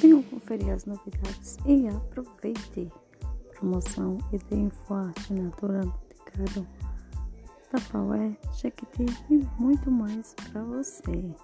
Venham conferir as novidades e aproveite! Promoção e tem Forte Natura Boticário, Tapaué, Jequiti e muito mais para você.